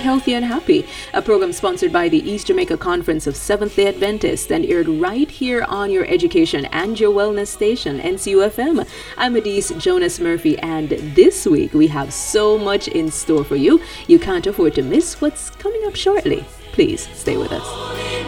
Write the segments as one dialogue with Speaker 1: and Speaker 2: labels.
Speaker 1: Healthy and Happy, a program sponsored by the East Jamaica Conference of Seventh day Adventists and aired right here on your education and your wellness station, NCUFM. I'm Adise Jonas Murphy, and this week we have so much in store for you. You can't afford to miss what's coming up shortly. Please stay with us.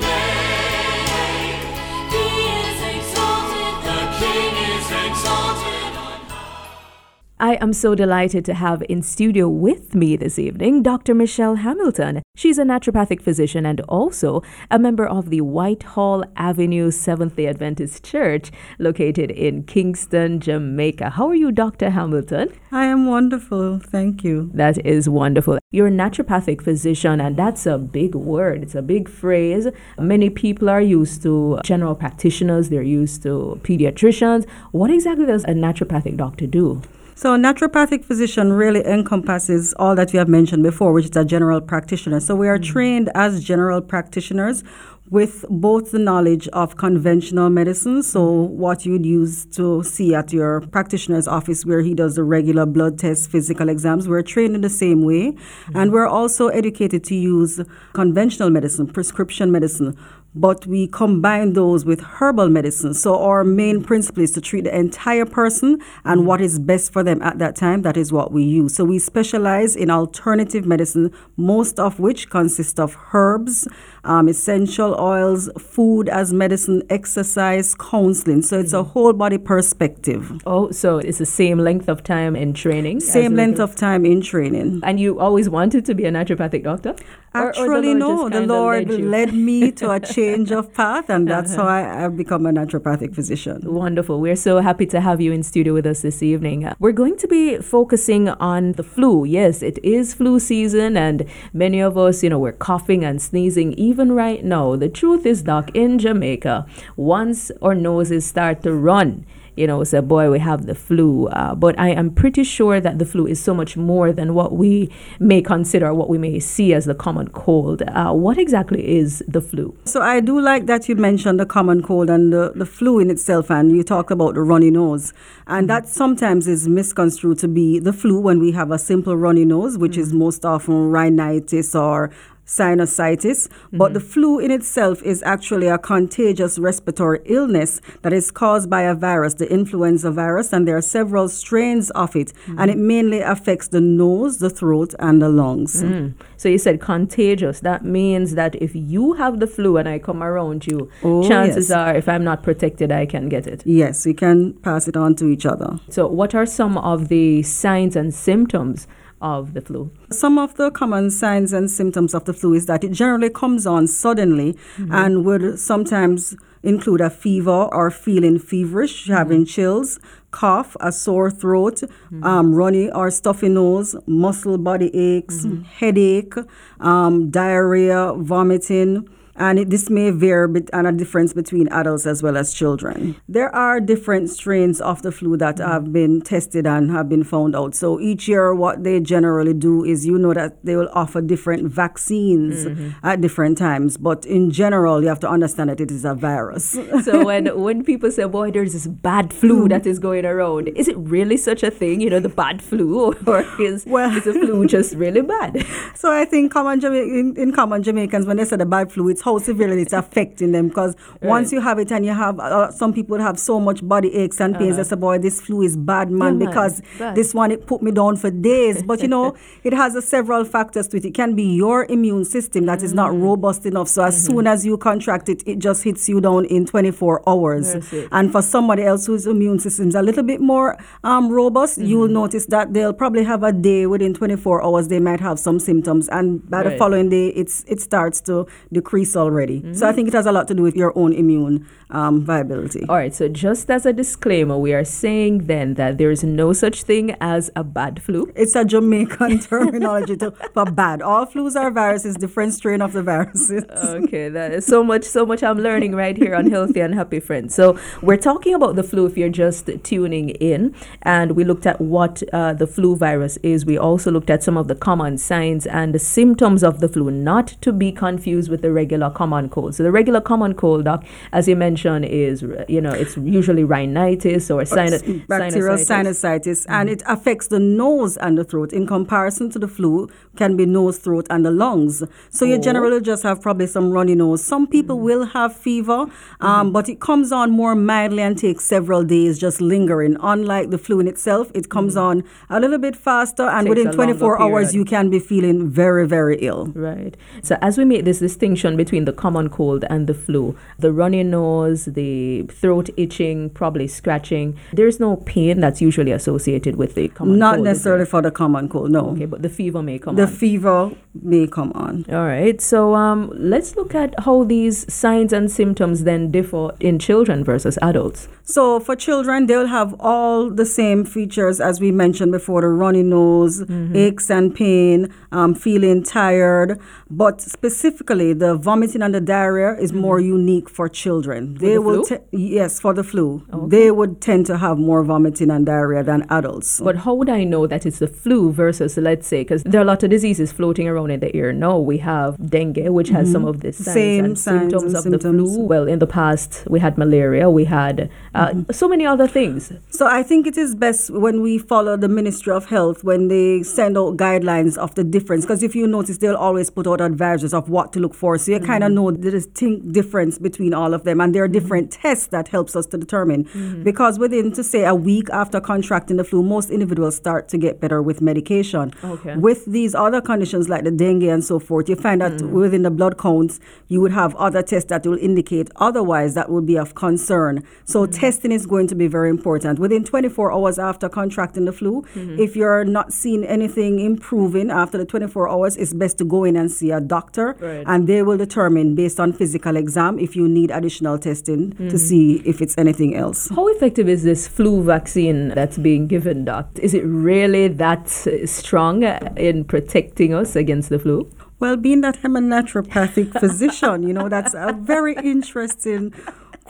Speaker 1: I am so delighted to have in studio with me this evening Dr. Michelle Hamilton. She's a naturopathic physician and also a member of the Whitehall Avenue Seventh day Adventist Church located in Kingston, Jamaica. How are you, Dr. Hamilton?
Speaker 2: I am wonderful. Thank you.
Speaker 1: That is wonderful. You're a naturopathic physician, and that's a big word. It's a big phrase. Many people are used to general practitioners, they're used to pediatricians. What exactly does a naturopathic doctor do?
Speaker 2: So, a naturopathic physician really encompasses all that you have mentioned before, which is a general practitioner. So, we are mm. trained as general practitioners with both the knowledge of conventional medicine, so mm. what you'd use to see at your practitioner's office where he does the regular blood tests, physical exams. We're trained in the same way. Mm. And we're also educated to use conventional medicine, prescription medicine, but we combine those with herbal medicine. So our main principle is to treat the entire person and what is best for them at that time. That is what we use. So we specialize in alternative medicine, most of which consist of herbs, um, essential oils, food as medicine, exercise, counseling. So it's a whole body perspective.
Speaker 1: Oh, so it's the same length of time in training?
Speaker 2: Same length of time in training.
Speaker 1: And you always wanted to be a naturopathic doctor? Or- or the
Speaker 2: Actually,
Speaker 1: Lord
Speaker 2: no. The Lord
Speaker 1: led
Speaker 2: led me to a change of path, and that's
Speaker 1: Uh-huh.
Speaker 2: how I, I've become a naturopathic physician.
Speaker 1: Wonderful. We're so happy to have you in studio with us this evening. We're going to be focusing on the flu. Yes, it is flu season, and many of us, you know, we're coughing and sneezing even right now. The truth is, Doc, in Jamaica, once our noses start to run, you know, say, boy, we have the flu. Uh, but I am pretty sure that the flu is so much more than what we may consider, what we may see as the common cold. Uh, what exactly is the flu?
Speaker 2: So I do like that you mentioned the common cold and the, the flu in itself, and you talk about the runny nose. And that sometimes is misconstrued to be the flu when we have a simple runny nose, which is most often rhinitis or sinusitis. But the flu in itself is actually a contagious respiratory illness that is caused by a virus, the influenza virus, and there are several strains of it. And it mainly affects the nose, the throat, and the lungs.
Speaker 1: Mm. So you said contagious. That means that if you have the flu and I come around you,
Speaker 2: Oh,
Speaker 1: chances
Speaker 2: yes.
Speaker 1: are if I'm not protected, I can get it.
Speaker 2: Yes, we can pass it on to each other.
Speaker 1: So, what are some of the signs and symptoms of the flu?
Speaker 2: Some of the common signs and symptoms of the flu is that it generally comes on suddenly and would sometimes include a fever or feeling feverish, having chills, cough, a sore throat, um, runny or stuffy nose, muscle body aches, headache, um, diarrhea, vomiting. And it, this may vary bet- and a difference between adults as well as children. There are different strains of the flu that mm-hmm. have been tested and have been found out. So each year, what they generally do is you know that they will offer different vaccines mm-hmm. at different times. But in general, you have to understand that it is a virus.
Speaker 1: so when when people say, "Boy, there's this bad flu mm. that is going around," is it really such a thing? You know, the bad flu, or is
Speaker 2: Well-
Speaker 1: is the flu just really bad?
Speaker 2: So I think common Jama- in, in common Jamaicans, when they say the bad flu, it's how severely it's affecting them. Because once you have it and you have, uh, some people have so much body aches and pains, they say, boy, this flu is bad, man,
Speaker 1: Uh-huh. Yeah,
Speaker 2: because
Speaker 1: bad."
Speaker 2: this one, it put me down for days. But you know, it has a several factors to it. It can be your immune system that is
Speaker 1: Mm.
Speaker 2: not robust enough. So as
Speaker 1: Mm-hmm.
Speaker 2: soon as you contract it, it just hits you down in 24 hours. And for somebody else whose immune system is a little bit more um, robust, you'll
Speaker 1: Mm-hmm.
Speaker 2: notice that they'll probably have a day within 24 hours, they might have some symptoms. And by the following day, it's it starts to decrease already. So I think it has a lot to do with your own immune um, viability.
Speaker 1: All right, so just as a disclaimer, we are saying then that there is no such thing as a bad flu.
Speaker 2: It's a Jamaican terminology to, for bad. All flus are viruses, different strain of the viruses.
Speaker 1: Okay, that is so much, so much I'm learning right here on Healthy and Happy Friends. So we're talking about the flu if you're just tuning in, and we looked at what uh, the flu virus is. We also looked at some of the common signs and the symptoms of the flu, not to be confused with the regular regular common cold. So the regular common cold, doc, as you mentioned, is you know it's usually rhinitis or sinus,
Speaker 2: bacterial
Speaker 1: sinusitis.
Speaker 2: sinusitis, and mm-hmm. it affects the nose and the throat. In comparison to the flu, can be nose, throat, and the lungs. So you
Speaker 1: Oh.
Speaker 2: generally just have probably some runny nose. Some people mm-hmm. will have fever, um, mm-hmm. but it comes on more mildly and takes several days, just lingering. Unlike the flu in itself, it comes on a little bit faster, and within 24 hours, you can be feeling very, very ill.
Speaker 1: Right. So as we make this distinction between the common cold and the flu, the runny nose, the throat itching, probably scratching, there's no pain that's usually associated with the common
Speaker 2: Not
Speaker 1: cold. is
Speaker 2: necessarily for the common cold, no.
Speaker 1: Okay, but the fever may come
Speaker 2: The
Speaker 1: on.
Speaker 2: The fever may come on.
Speaker 1: All right. So um, let's look at how these signs and symptoms then differ in children versus adults.
Speaker 2: So for children, they'll have all the same features as we mentioned before: the runny nose,
Speaker 1: Mm-hmm.
Speaker 2: aches and pain, um, feeling tired. But specifically, the vomiting and the diarrhea is more unique for children. They
Speaker 1: Mm-hmm. the
Speaker 2: will, te- yes, for the flu, they would tend to have more vomiting and diarrhea than adults.
Speaker 1: But how would I know that it's the flu versus, let's say, because there are a lot of diseases floating around in the air. No, we have dengue, which has some of the
Speaker 2: Mm-hmm. Same
Speaker 1: and
Speaker 2: signs
Speaker 1: symptoms
Speaker 2: and
Speaker 1: of
Speaker 2: symptoms.
Speaker 1: the flu. Well, in the past, we had malaria, we had uh,
Speaker 2: Mm-hmm.
Speaker 1: so many other things.
Speaker 2: So I think it is best when we follow the Ministry of Health when they send out guidelines of the difference. Because if you notice, they'll always put out advisories of what to look for. So you kind of mm-hmm. know the distinct difference between all of them. And there are mm-hmm. different tests that helps us to determine. Mm-hmm. Because within, to say, a week after contracting the flu, most individuals start to get better with medication.
Speaker 1: Okay.
Speaker 2: With these other conditions like the dengue and so forth, you find that mm. within the blood counts, you would have other tests that will indicate otherwise that would be of concern. So testing is going to be very important. Within 24 hours after contracting the flu, if you're not seeing anything improving after the 24 hours, it's best to go in and see a doctor
Speaker 1: Right.
Speaker 2: and they will determine based on physical exam if you need additional testing to see if it's anything else.
Speaker 1: How effective is this flu vaccine that's being given, Doc? Is it really that strong in protecting us against the flu?
Speaker 2: Well, being that I'm a naturopathic physician, you know, that's a very interesting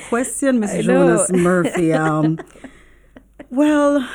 Speaker 2: question,
Speaker 1: I
Speaker 2: Mrs. Jonas Murphy. Um, well,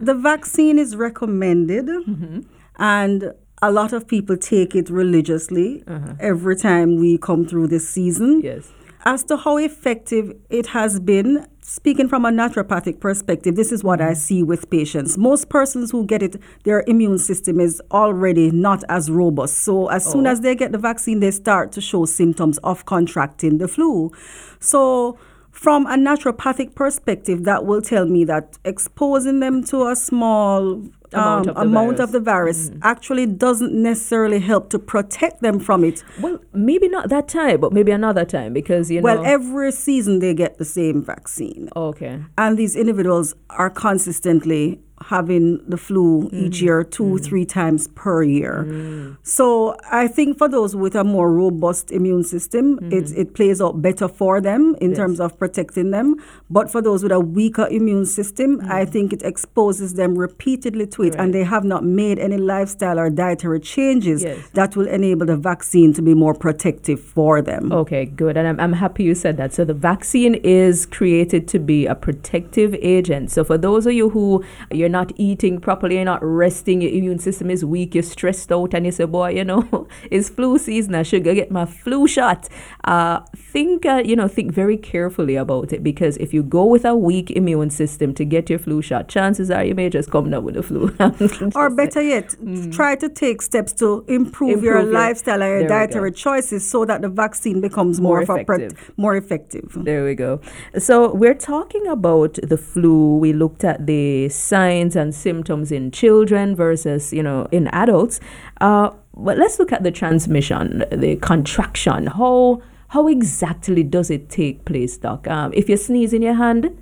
Speaker 2: the vaccine is recommended,
Speaker 1: Mm-hmm.
Speaker 2: and a lot of people take it religiously
Speaker 1: Uh-huh.
Speaker 2: every time we come through this season.
Speaker 1: Yes.
Speaker 2: As to how effective it has been, speaking from a naturopathic perspective, this is what I see with patients. Most persons who get it, their immune system is already not as robust. So as soon
Speaker 1: Oh.
Speaker 2: as they get the vaccine, they start to show symptoms of contracting the flu. So from a naturopathic perspective, that will tell me that exposing them to a small
Speaker 1: Amount
Speaker 2: um,
Speaker 1: of the
Speaker 2: amount of the virus actually doesn't necessarily help to protect them from it.
Speaker 1: Well, maybe not that time, but maybe another time because, you know.
Speaker 2: Well, every season they get the same vaccine.
Speaker 1: okay.
Speaker 2: And these individuals are consistently having the flu each mm-hmm. year, two, mm-hmm. three times per year. Mm. So I think for those with a more robust immune system, it, mm-hmm. it plays out better for them in terms of protecting them. But for those with a weaker immune system, mm. I think it exposes them repeatedly to it, and they have not made any lifestyle or dietary changes
Speaker 1: Yes.
Speaker 2: that will enable the vaccine to be more protective for them.
Speaker 1: Okay, good. And I'm, I'm happy you said that. So the vaccine is created to be a protective agent. So for those of you who you're not eating properly, you're not resting, your immune system is weak, you're stressed out, and you say, boy, you know, it's flu season, I should go get my flu shot. Uh, think, uh, you know, think very carefully about it because if you go with a weak immune system to get your flu shot, chances are you may just come down with the flu.
Speaker 2: Or better yet, try to take steps to improve, your
Speaker 1: Improve your-
Speaker 2: lifestyle and your dietary choices so that the vaccine becomes
Speaker 1: More
Speaker 2: more, of a pro- more effective.
Speaker 1: There we go. So we're talking about the flu. We looked at the signs and symptoms in children versus, you know, in adults. Uh, but let's look at the transmission, the contraction. How how exactly does it take place, Doc? Um, if you sneeze in your hand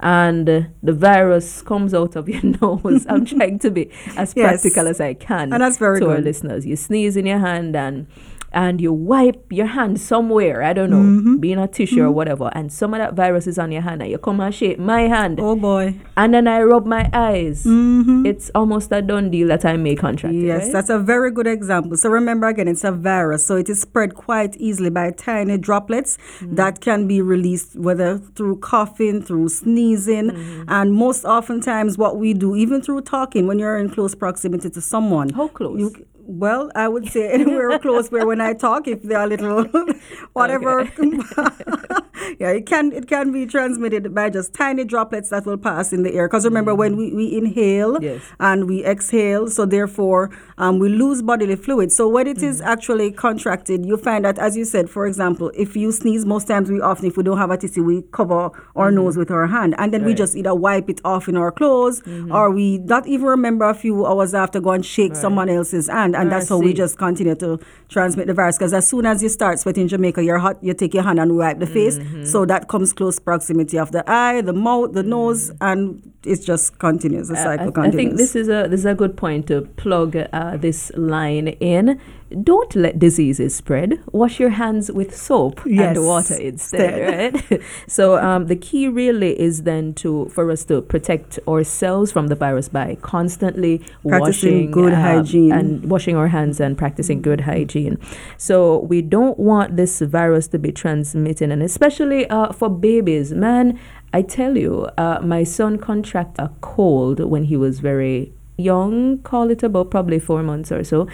Speaker 1: and uh, the virus comes out of your nose, I'm trying to be as
Speaker 2: Yes.
Speaker 1: practical as I can
Speaker 2: And that's very
Speaker 1: to our listeners. You sneeze in your hand and and you wipe your hand somewhere, I don't know,
Speaker 2: Mm-hmm.
Speaker 1: being a tissue or whatever, and some of that virus is on your hand, and you come and shake my hand,
Speaker 2: Oh boy.
Speaker 1: and then I rub my eyes. It's almost a done deal that I may contract.
Speaker 2: Mm-hmm. Yes,
Speaker 1: right?
Speaker 2: that's a very good example. So remember again, it's a virus, so it is spread quite easily by tiny droplets
Speaker 1: Mm-hmm.
Speaker 2: that can be released whether through coughing, through sneezing,
Speaker 1: Mm-hmm.
Speaker 2: and most oftentimes what we do, even through talking, when you're in close proximity to someone.
Speaker 1: How close?
Speaker 2: You, Well, I would say anywhere close where when I talk, if they're little whatever, yeah, it can it can be transmitted by just tiny droplets that will pass in the air. Because remember, when mm. we, we inhale
Speaker 1: Yes.
Speaker 2: and we exhale, so therefore um, we lose bodily fluid. So when it is mm. actually contracted, you find that, as you said, for example, if you sneeze, most times we often, if we don't have a tissue, we cover our mm. nose with our hand, and then we just either wipe it off in our clothes, mm-hmm. or we not even remember a few hours after go and shake someone else's hand, and that's how we just continue to transmit the virus. Because as soon as you start sweating in Jamaica, you're hot, you take your hand and wipe the face,
Speaker 1: Mm-hmm.
Speaker 2: so that comes close proximity of the eye, the mouth, the nose, and it just continues. The.
Speaker 1: I-
Speaker 2: cycle
Speaker 1: I, I
Speaker 2: continues.
Speaker 1: think this is a this is a good point to plug uh, this line in. Don't let diseases spread. Wash your hands with soap
Speaker 2: Yes,
Speaker 1: and water instead, right? so um, the key really is then to for us to protect ourselves from the virus by constantly
Speaker 2: Practicing
Speaker 1: washing
Speaker 2: good
Speaker 1: um,
Speaker 2: hygiene.
Speaker 1: and washing our hands and practicing good hygiene. So we don't want this virus to be transmitted, and especially uh, for babies, man. I tell you, uh, my son contracted a cold when he was very young, call it about probably four months or so.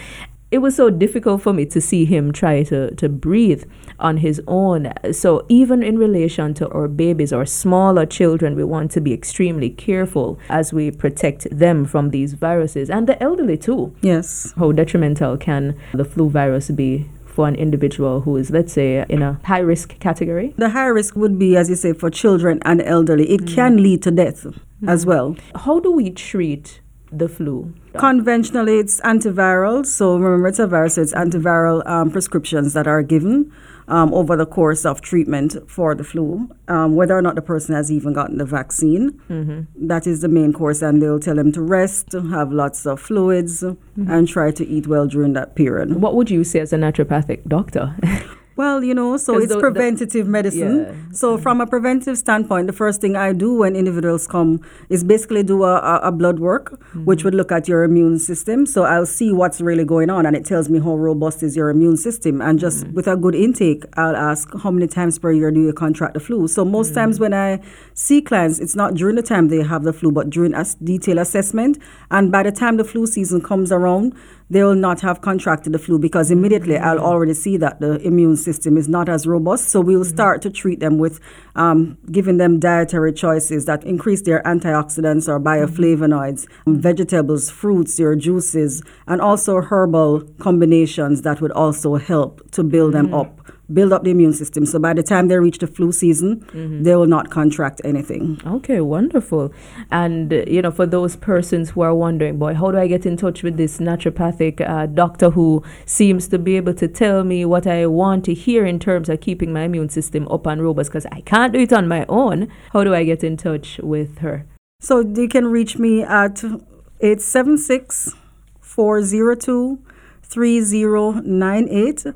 Speaker 1: It was so difficult for me to see him try to, to breathe on his own. So, even in relation to our babies or smaller children, we want to be extremely careful as we protect them from these viruses and the elderly too.
Speaker 2: yes.
Speaker 1: How detrimental can the flu virus be for an individual who is, let's say, in a high risk category?
Speaker 2: The high risk would be, as you say, for children and elderly. It
Speaker 1: Mm.
Speaker 2: can lead to death as well.
Speaker 1: How do we treat the flu?
Speaker 2: Conventionally, it's antiviral. So remember, it's a virus. So it's antiviral um, prescriptions that are given um, over the course of treatment for the flu, um, whether or not the person has even gotten the vaccine.
Speaker 1: Mm-hmm.
Speaker 2: That is the main course, and they'll tell them to rest, have lots of fluids,
Speaker 1: Mm-hmm.
Speaker 2: and try to eat well during that period.
Speaker 1: What would you say as a naturopathic doctor?
Speaker 2: Well, you know, so it's
Speaker 1: the- the-
Speaker 2: preventative medicine.
Speaker 1: Yeah.
Speaker 2: So, from a preventive standpoint, the first thing I do when individuals come is basically do a, a, a blood work, mm-hmm. which would look at your immune system. So, I'll see what's really going on, and it tells me how robust is your immune system. And just mm-hmm. with a good intake, I'll ask how many times per year do you contract the flu. So, most mm-hmm. times when I see clients, it's not during the time they have the flu, but during a detailed assessment. And by the time the flu season comes around, they will not have contracted the flu because immediately mm-hmm. I'll already see that the immune system is not as robust. So we'll mm-hmm. start to treat them with um, giving them dietary choices that increase their antioxidants or mm-hmm. bioflavonoids, um, vegetables, fruits, your juices, and also herbal combinations that would also help to build them up. Build up the immune system. So by the time they reach the flu season, they will not contract anything.
Speaker 1: Okay, wonderful. And, uh, you know, for those persons who are wondering, boy, how do I get in touch with this naturopathic uh, doctor who seems to be able to tell me what I want to hear in terms of keeping my immune system up and robust? Because I can't do it on my own. How do I get in touch with her?
Speaker 2: So you can reach me at 876 402 3098.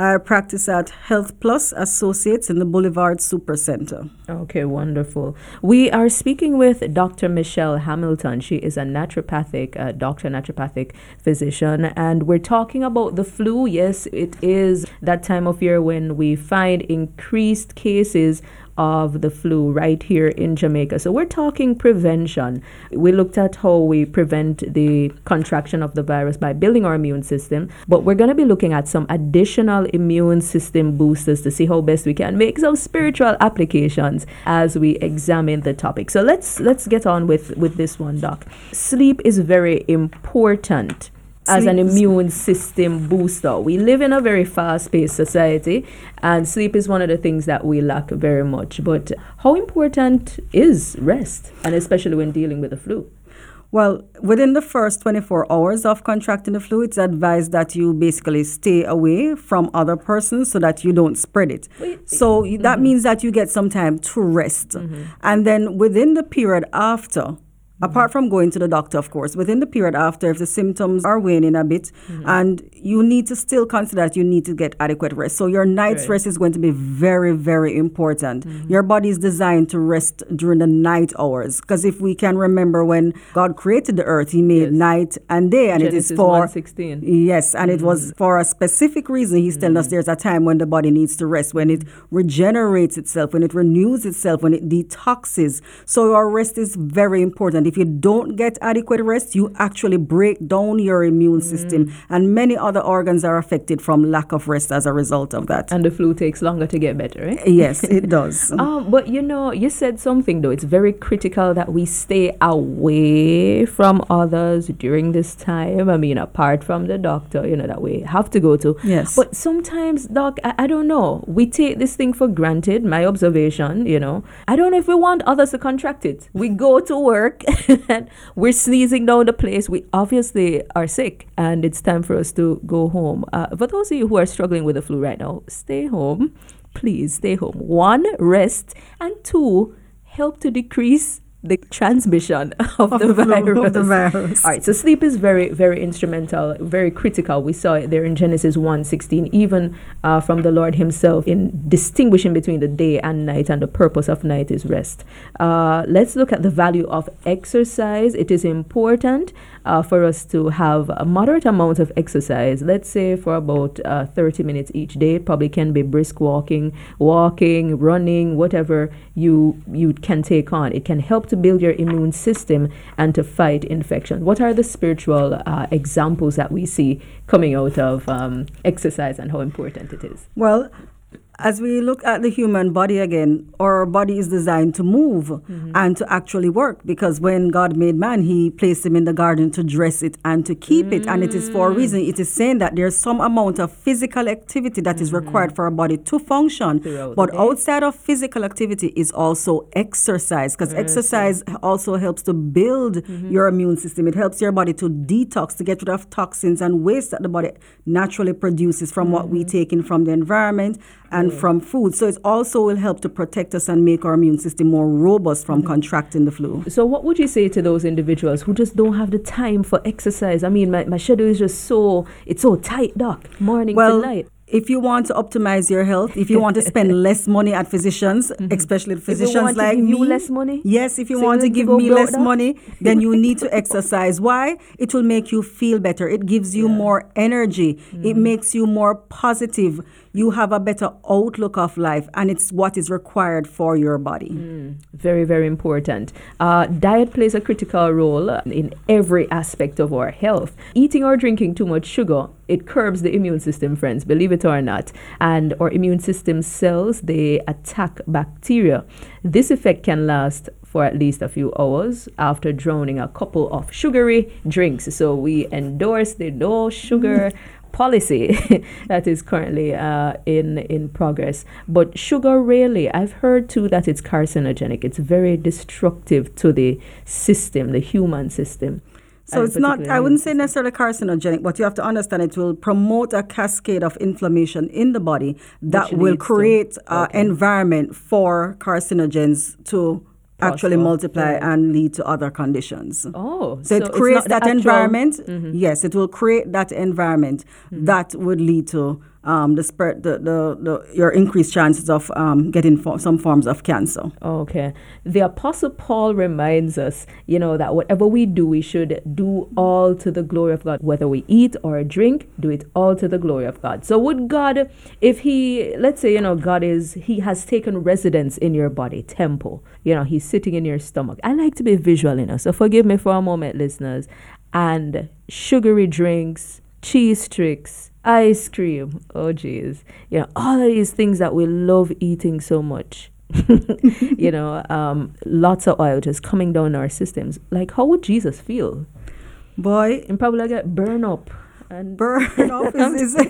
Speaker 2: I practice at Health Plus Associates in the Boulevard Super Center.
Speaker 1: Okay, wonderful. We are speaking with Dr. Michelle Hamilton. She is a naturopathic uh, doctor, naturopathic physician, and we're talking about the flu. Yes, it is that time of year when we find increased cases of the flu right here in Jamaica. So we're talking prevention. We looked at how we prevent the contraction of the virus by building our immune system, but we're going to be looking at some additional immune system boosters to see how best we can make some spiritual applications as we examine the topic. So let's let's get on with with this one, doc. Sleep is very important as an immune system booster. We live in a very fast paced society, and sleep is one of the things that we lack very much. But how important is rest, and especially when dealing with the flu?
Speaker 2: Well, within the first 24 hours of contracting the flu, it's advised that you basically stay away from other persons so that you don't spread it.
Speaker 1: Wait,
Speaker 2: So y- that mm-hmm. means that you get some time to rest. Mm-hmm. And then within the period after, apart from going to the doctor, of course, within the period after, if the symptoms are waning a bit, mm-hmm. and you need to still consider that you need to get adequate rest. So your night's
Speaker 1: Right.
Speaker 2: rest is going to be very, very important. Mm-hmm. Your body is designed to rest during the night hours. Because if we can remember when God created the earth, He made
Speaker 1: Yes.
Speaker 2: night and day, and it is for
Speaker 1: 16.
Speaker 2: Yes, and it was mm-hmm. for a specific reason. He's telling us there's a time when the body needs to rest, when it regenerates itself, when it renews itself, when it detoxes. So our rest is very important. If you don't get adequate rest, you actually break down your immune system, and many other organs are affected from lack of rest as a result of that.
Speaker 1: And the flu takes longer to get better, eh?
Speaker 2: yes, it does.
Speaker 1: Um, but you know, you said something though. It's very critical that we stay away from others during this time. I mean, apart from the doctor, you know, that we have to go to.
Speaker 2: Yes.
Speaker 1: But sometimes, doc, I, I don't know. We take this thing for granted. My observation, you know, I don't know if we want others to contract it. We go to work and we're sneezing down the place. We obviously are sick, and it's time for us to go home. Uh, for those of you who are struggling with the flu right now, stay home please stay home. One, rest, and two, help to decrease the transmission of,
Speaker 2: Of
Speaker 1: the, virus.
Speaker 2: of the virus.
Speaker 1: All right, so sleep is very, very instrumental, very critical. We saw it there in Genesis 1 16, even uh, from the Lord Himself in distinguishing between the day and night, and the purpose of night is rest. Uh, let's look at the value of exercise. It is important uh, for us to have a moderate amount of exercise, let's say for about uh, 30 minutes each day. It probably can be brisk walking, walking, running, whatever you, you can take on. It can help to build your immune system and to fight infection. What are the spiritual uh, examples that we see coming out of um, exercise and how important it is?
Speaker 2: Well, as we look at the human body again, our body is designed to move mm-hmm. and to actually work because when God made man, he placed him in the garden to dress it and to keep it. And it is for a reason. It is saying that there's some amount of physical activity that is required mm-hmm. for our body to function.
Speaker 1: Throughout
Speaker 2: But outside of physical activity is also exercise because exercise also helps to build mm-hmm. your immune system. It helps your body to detox, to get rid of toxins and waste that the body naturally produces from what we take in from the environment and from food. So it also will help to protect us and make our immune system more robust from contracting the flu.
Speaker 1: So, what would you say to those individuals who just don't have the time for exercise? I mean, my, my schedule is just so it's so tight, doc. Morning
Speaker 2: Well,
Speaker 1: to night.
Speaker 2: if you want to optimize your health, if you want to spend less money at physicians, especially
Speaker 1: Mm-hmm. you
Speaker 2: physicians
Speaker 1: to
Speaker 2: like
Speaker 1: give
Speaker 2: me,
Speaker 1: you less money?
Speaker 2: yes, if you
Speaker 1: So
Speaker 2: want to
Speaker 1: to
Speaker 2: give
Speaker 1: go
Speaker 2: me less money, then you need to exercise. Why? It will make you feel better. It gives you more energy.
Speaker 1: Mm-hmm.
Speaker 2: It makes you more positive. You have a better outlook of life, and it's what is required for your body.
Speaker 1: Mm. Very, very important. Uh, diet plays a critical role in every aspect of our health. Eating or drinking too much sugar, it curbs the immune system, friends, believe it or not. And our immune system cells, they attack bacteria. This effect can last for at least a few hours after drowning a couple of sugary drinks. So we endorse the no sugar policy that is currently uh, in in progress. But sugar really, I've heard too that it's carcinogenic. It's very destructive to the system, the human system.
Speaker 2: So it's not, I wouldn't say necessarily carcinogenic, but you have to understand it will promote a cascade of inflammation in the body that
Speaker 1: Which
Speaker 2: will create an
Speaker 1: okay.
Speaker 2: environment for carcinogens to actually multiply
Speaker 1: Right.
Speaker 2: and lead to other conditions.
Speaker 1: Oh,
Speaker 2: So, it
Speaker 1: it's
Speaker 2: creates that environment.
Speaker 1: Mhm.
Speaker 2: Yes, it will create that environment
Speaker 1: Mm-hmm.
Speaker 2: that would lead to um, the, spread, the, the, the your increased chances of um, getting fo- some forms of cancer.
Speaker 1: Okay. The Apostle Paul reminds us, you know, that whatever we do, we should do all to the glory of God. Whether we eat or drink, do it all to the glory of God. So, would God, if He, let's say, you know, God is, He has taken residence in your body, temple, you know, He's sitting in your stomach. I like to be visual, you know, so forgive me for a moment, listeners. And sugary drinks, cheese tricks, ice cream. Oh, geez. You know, all of these things that we love eating so much. you know, um, lots of oil just coming down our systems. Like, how would Jesus feel?
Speaker 2: Boy,
Speaker 1: And probably get burned up. And
Speaker 2: burn off is, is,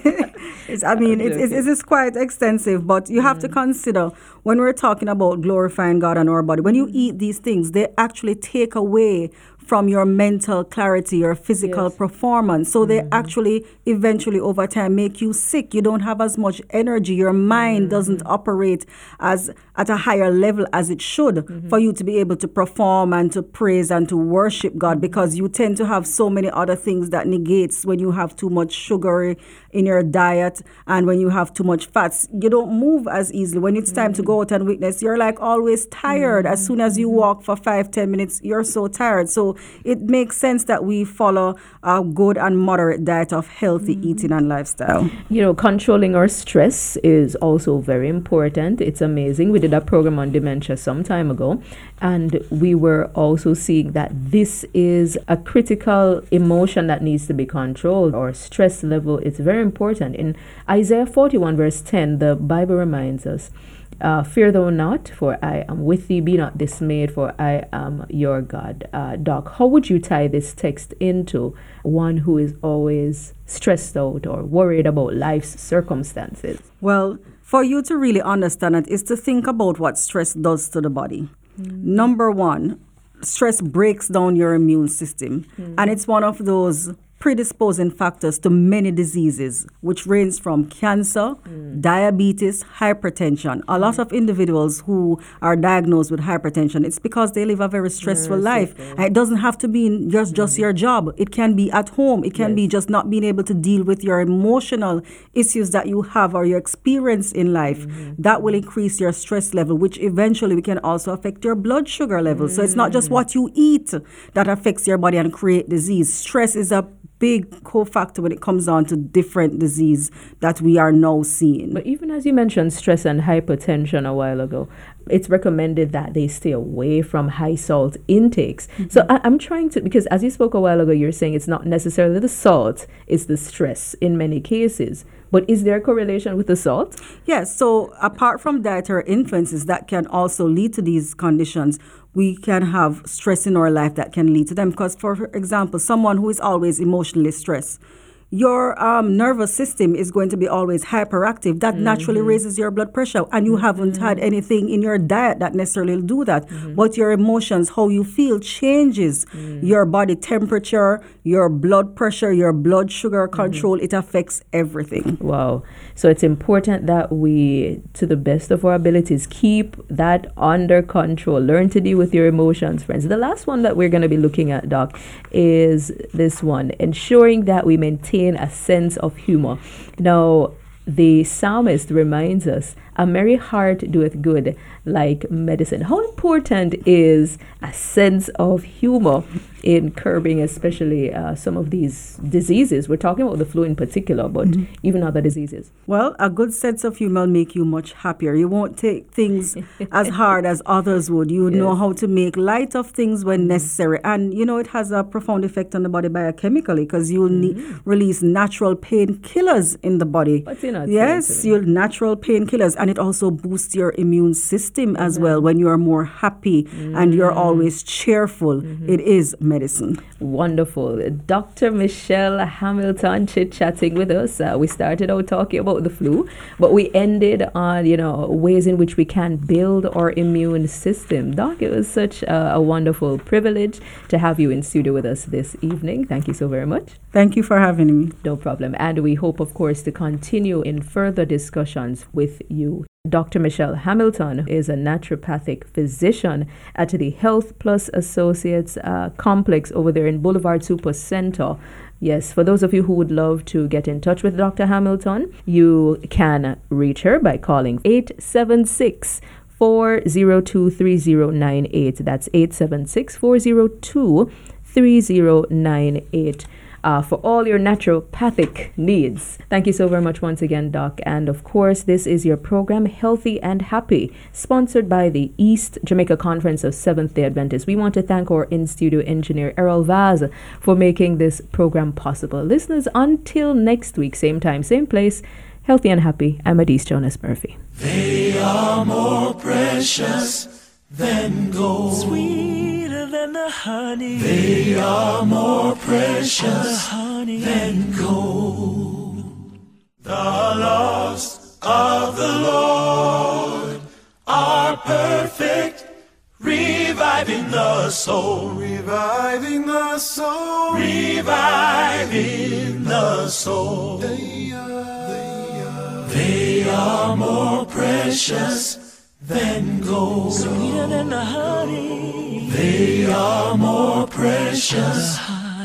Speaker 2: is I mean it's, it's, it's quite extensive but you have to
Speaker 1: Mm.
Speaker 2: consider when we're talking about glorifying God and our body when you
Speaker 1: Mm.
Speaker 2: eat these things they actually take away from your mental clarity your physical
Speaker 1: Yes.
Speaker 2: performance. So they mm-hmm. actually eventually over time make you sick. You don't have as much energy. Your mind mm-hmm. doesn't operate as at a higher level as it should mm-hmm. for you to be able to perform and to praise and to worship God because you tend to have so many other things that negates when you have too much sugar in your diet and when you have too much fats. You don't move as easily. When it's time to go out and witness you're like always tired. As soon as you walk for five ten minutes you're so tired. So So it makes sense that we follow a good and moderate diet of healthy mm. eating and lifestyle.
Speaker 1: You know, controlling our stress is also very important. It's amazing. We did a program on dementia some time ago, and we were also seeing that this is a critical emotion that needs to be controlled. Our stress level is very important. In Isaiah 41, verse 10, the Bible reminds us. Uh, fear thou not, for I am with thee. Be not dismayed, for I am your God. Uh, Doc, how would you tie this text into one who is always stressed out or worried about life's circumstances?
Speaker 2: Well, for you to really understand it is to think about what stress does to the body. Number one, stress breaks down your immune system, and it's one of those predisposing factors to many diseases, which range from cancer, mm. diabetes, hypertension. A lot of individuals who are diagnosed with hypertension, it's because they live a very stressful life. And it doesn't have to be in just, just mm. your job. It can be at home. It can be just not being able to deal with your emotional issues that you have or your experience in life. Mm-hmm. That will increase your stress level, which eventually we can also affect your blood sugar level. So it's not just mm. what you eat that affects your body and create disease. Stress is a big cofactor when it comes down to different disease that we are now seeing.
Speaker 1: But even as you mentioned stress and hypertension a while ago, it's recommended that they stay away from high salt intakes. So mm-hmm. I, I'm trying to, because as you spoke a while ago, you're saying it's not necessarily the salt, it's the stress in many cases. But is there a correlation with the salt?
Speaker 2: Yes, so apart from dietary influences that can also lead to these conditions, we can have stress in our life that can lead to them. Because, for example, someone who is always emotionally stressed, your um, nervous system is going to be always hyperactive. That naturally mm-hmm. raises your blood pressure, and you haven't had mm-hmm. anything in your diet that necessarily will do that. Mm-hmm. But your emotions, how you feel, changes mm. your body temperature, your blood pressure, your blood sugar control. It affects everything.
Speaker 1: Wow. So it's important that we, to the best of our abilities, keep that under control. Learn to deal with your emotions, friends. The last one that we're going to be looking at, Doc, is this one ensuring that we maintain a sense of humor. Now, the psalmist reminds us, a merry heart doeth good like medicine. How important is a sense of humor in curbing, especially uh, some of these diseases? We're talking about the flu in particular, but mm-hmm. even other diseases.
Speaker 2: Well, a good sense of humor will make you much happier. You won't take things as hard as others would. You would know how to make light of things when mm-hmm. necessary. And, you know, it has a profound effect on the body biochemically because you'll need, mm-hmm. release natural painkillers in the body.
Speaker 1: What's in it, say
Speaker 2: Yes, you'll natural painkillers. And it also boosts your immune system as well when you are more happy and you're always cheerful. It is medicine.
Speaker 1: Wonderful. Dr. Michelle Hamilton chit chatting with us. Uh, we started out talking about the flu, but we ended on, you know, ways in which we can build our immune system. Doc, it was such a, a wonderful privilege to have you in studio with us this evening. Thank you so very much.
Speaker 2: Thank you for having me.
Speaker 1: No problem. And we hope, of course, to continue in further discussions with you. Dr. Michelle Hamilton is a naturopathic physician at the Health Plus Associates uh, complex over there in Boulevard Super Center. Yes, for those of you who would love to get in touch with Dr. Hamilton, you can reach her by calling 876 402 3098. That's 876 402 3098 uh, for all your naturopathic needs. Thank you so very much once again, Doc. And of course, this is your program, Healthy and Happy, sponsored by the East Jamaica Conference of Seventh day Adventists. We want to thank our in studio engineer, Errol Vaz, for making this program possible. Listeners, until next week, same time, same place, Healthy and Happy, I'm Adise Jonas Murphy.
Speaker 3: They are more precious than gold.
Speaker 4: Sweeter than the honey.
Speaker 3: They are more precious
Speaker 4: honey.
Speaker 3: than gold. The laws of the Lord are perfect, reviving the soul, reviving the soul, reviving the soul. They are, they are more precious than gold.
Speaker 4: Sweeter than the honey.
Speaker 3: They are more precious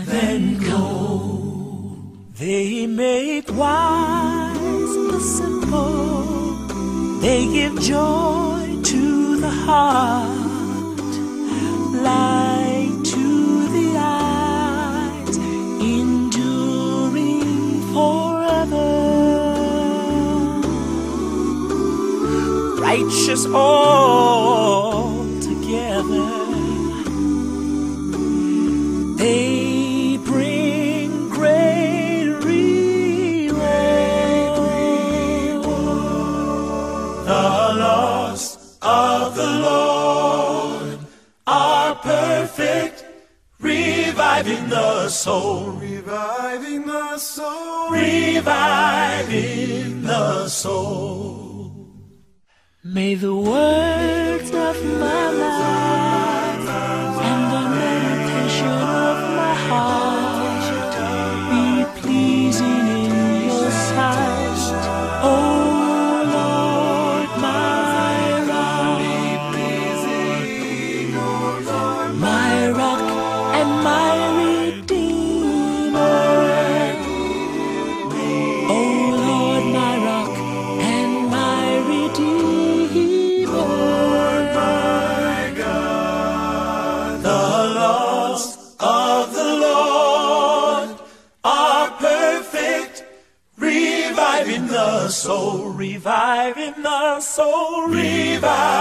Speaker 3: than gold.
Speaker 4: They make wise the simple. They give joy to the heart. The
Speaker 3: righteous altogether. They bring great reward.
Speaker 5: The lost of the Lord are perfect, reviving the soul. Reviving the soul. Reviving the soul.
Speaker 3: May the words of my mouth
Speaker 5: divine.